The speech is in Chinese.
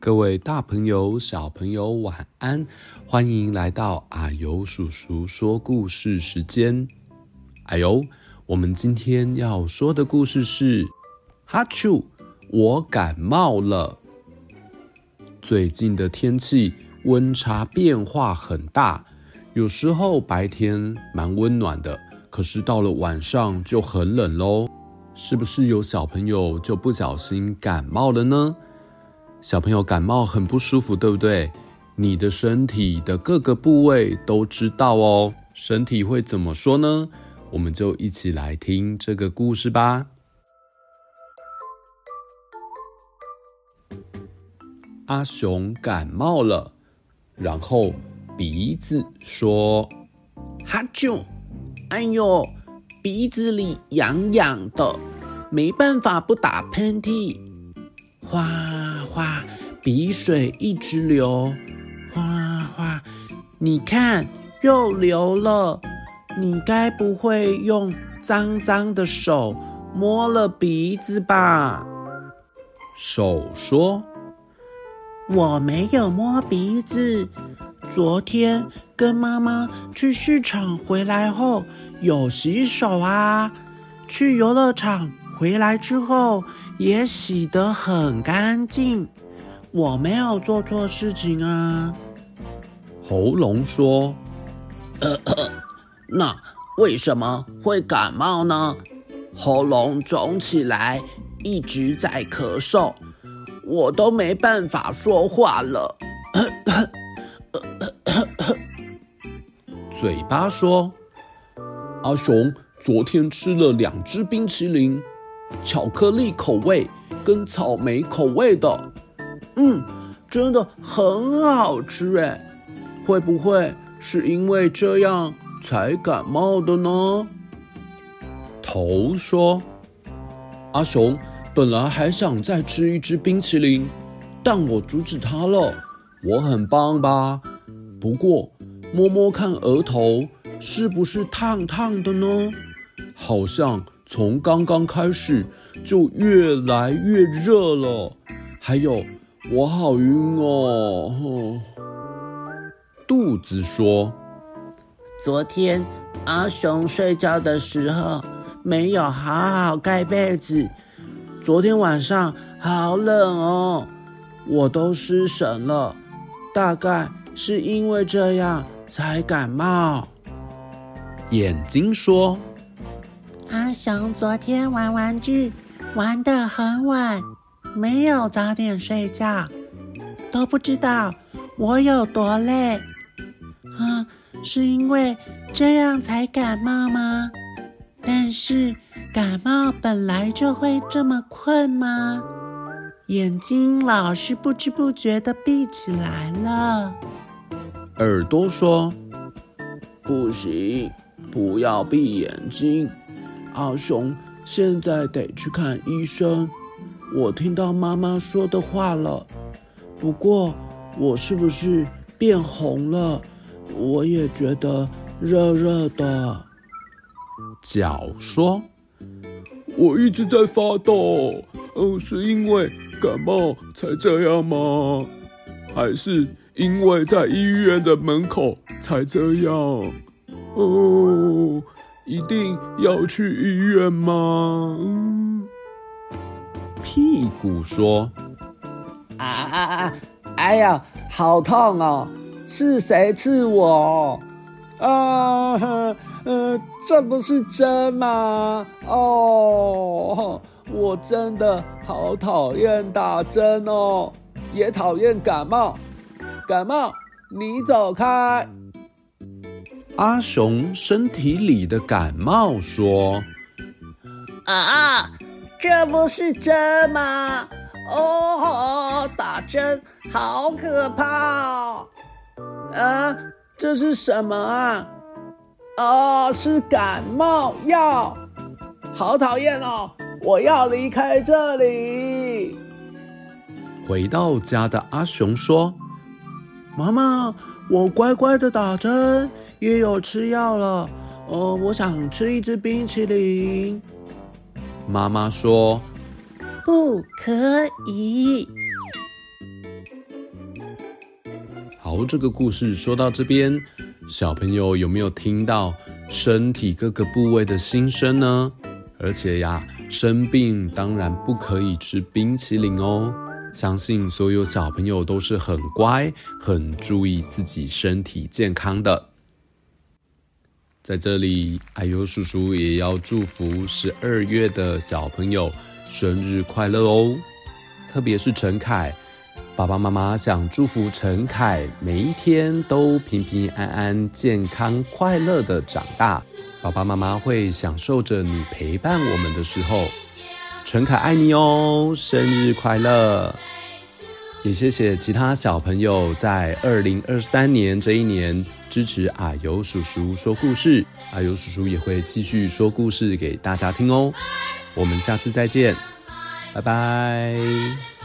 各位大朋友、小朋友，晚安！欢迎来到啊呦叔叔说故事时间。啊呦，我们今天要说的故事是：哈啾，我感冒了。最近的天气温差变化很大，有时候白天蛮温暖的，可是到了晚上就很冷喽。是不是有小朋友就不小心感冒了呢？小朋友感冒很不舒服，对不对？你的身体的各个部位都知道哦。身体会怎么说呢？我们就一起来听这个故事吧。阿雄感冒了，然后鼻子说：“哈啾，哎呦，鼻子里痒痒的，没办法不打喷嚏。”哗哗，鼻水一直流，哗哗，你看又流了。你该不会用脏脏的手摸了鼻子吧？手说：“我没有摸鼻子。昨天跟妈妈去市场回来后有洗手啊，去游乐场回来之后。”也洗得很干净，我没有做错事情啊。喉咙说：“呃，那为什么会感冒呢？喉咙肿起来，一直在咳嗽，我都没办法说话了。嘴巴说：“阿雄昨天吃了两只冰淇淋。”巧克力口味跟草莓口味的，嗯，真的很好吃哎！会不会是因为这样才感冒的呢？头说：“阿雄本来还想再吃一支冰淇淋，但我阻止他了。我很棒吧？不过摸摸看额头是不是烫烫的呢？好像……”从刚刚开始就越来越热了，还有我好晕哦。肚子说：“昨天阿雄睡觉的时候没有好好盖被子，昨天晚上好冷哦，我都失神了，大概是因为这样才感冒。”眼睛说。阿雄昨天玩玩具玩得很晚，没有早点睡觉，都不知道我有多累。啊，是因为这样才感冒吗？但是感冒本来就会这么困吗？眼睛老是不知不觉地闭起来了。耳朵说：“不行，不要闭眼睛。”阿雄现在得去看医生，我听到妈妈说的话了。不过我是不是变红了？我也觉得热热的。脚说：“我一直在发抖，嗯，是因为感冒才这样吗？还是因为在医院的门口才这样？”哦。一定要去医院吗？屁股说：“啊啊啊！哎呀，好痛哦！是谁刺我？啊，嗯、呃，这不是针吗？哦，我真的好讨厌打针哦，也讨厌感冒。感冒，你走开。阿雄身体里的感冒说：“啊，这不是针吗？哦吼，打针好可怕哦！啊，这是什么啊？哦，是感冒药，好讨厌哦！我要离开这里。”回到家的阿雄说：“妈妈，我乖乖的打针，也有吃药了。呃，我想吃一支冰淇淋。”妈妈说：“不可以。”好，这个故事说到这边，小朋友有没有听到身体各个部位的心声呢？而且呀，生病当然不可以吃冰淇淋哦。相信所有小朋友都是很乖、很注意自己身体健康的。在这里，啊呦叔叔也要祝福十二月的小朋友生日快乐哦！特别是陈凯，爸爸妈妈想祝福陈凯每一天都平平安安、健康快乐的长大。爸爸妈妈会享受着你陪伴我们的时候。陈凯爱你哦，生日快乐！也谢谢其他小朋友在二零二三年这一年支持阿尤叔叔说故事，阿尤叔叔也会继续说故事给大家听哦。我们下次再见，拜拜。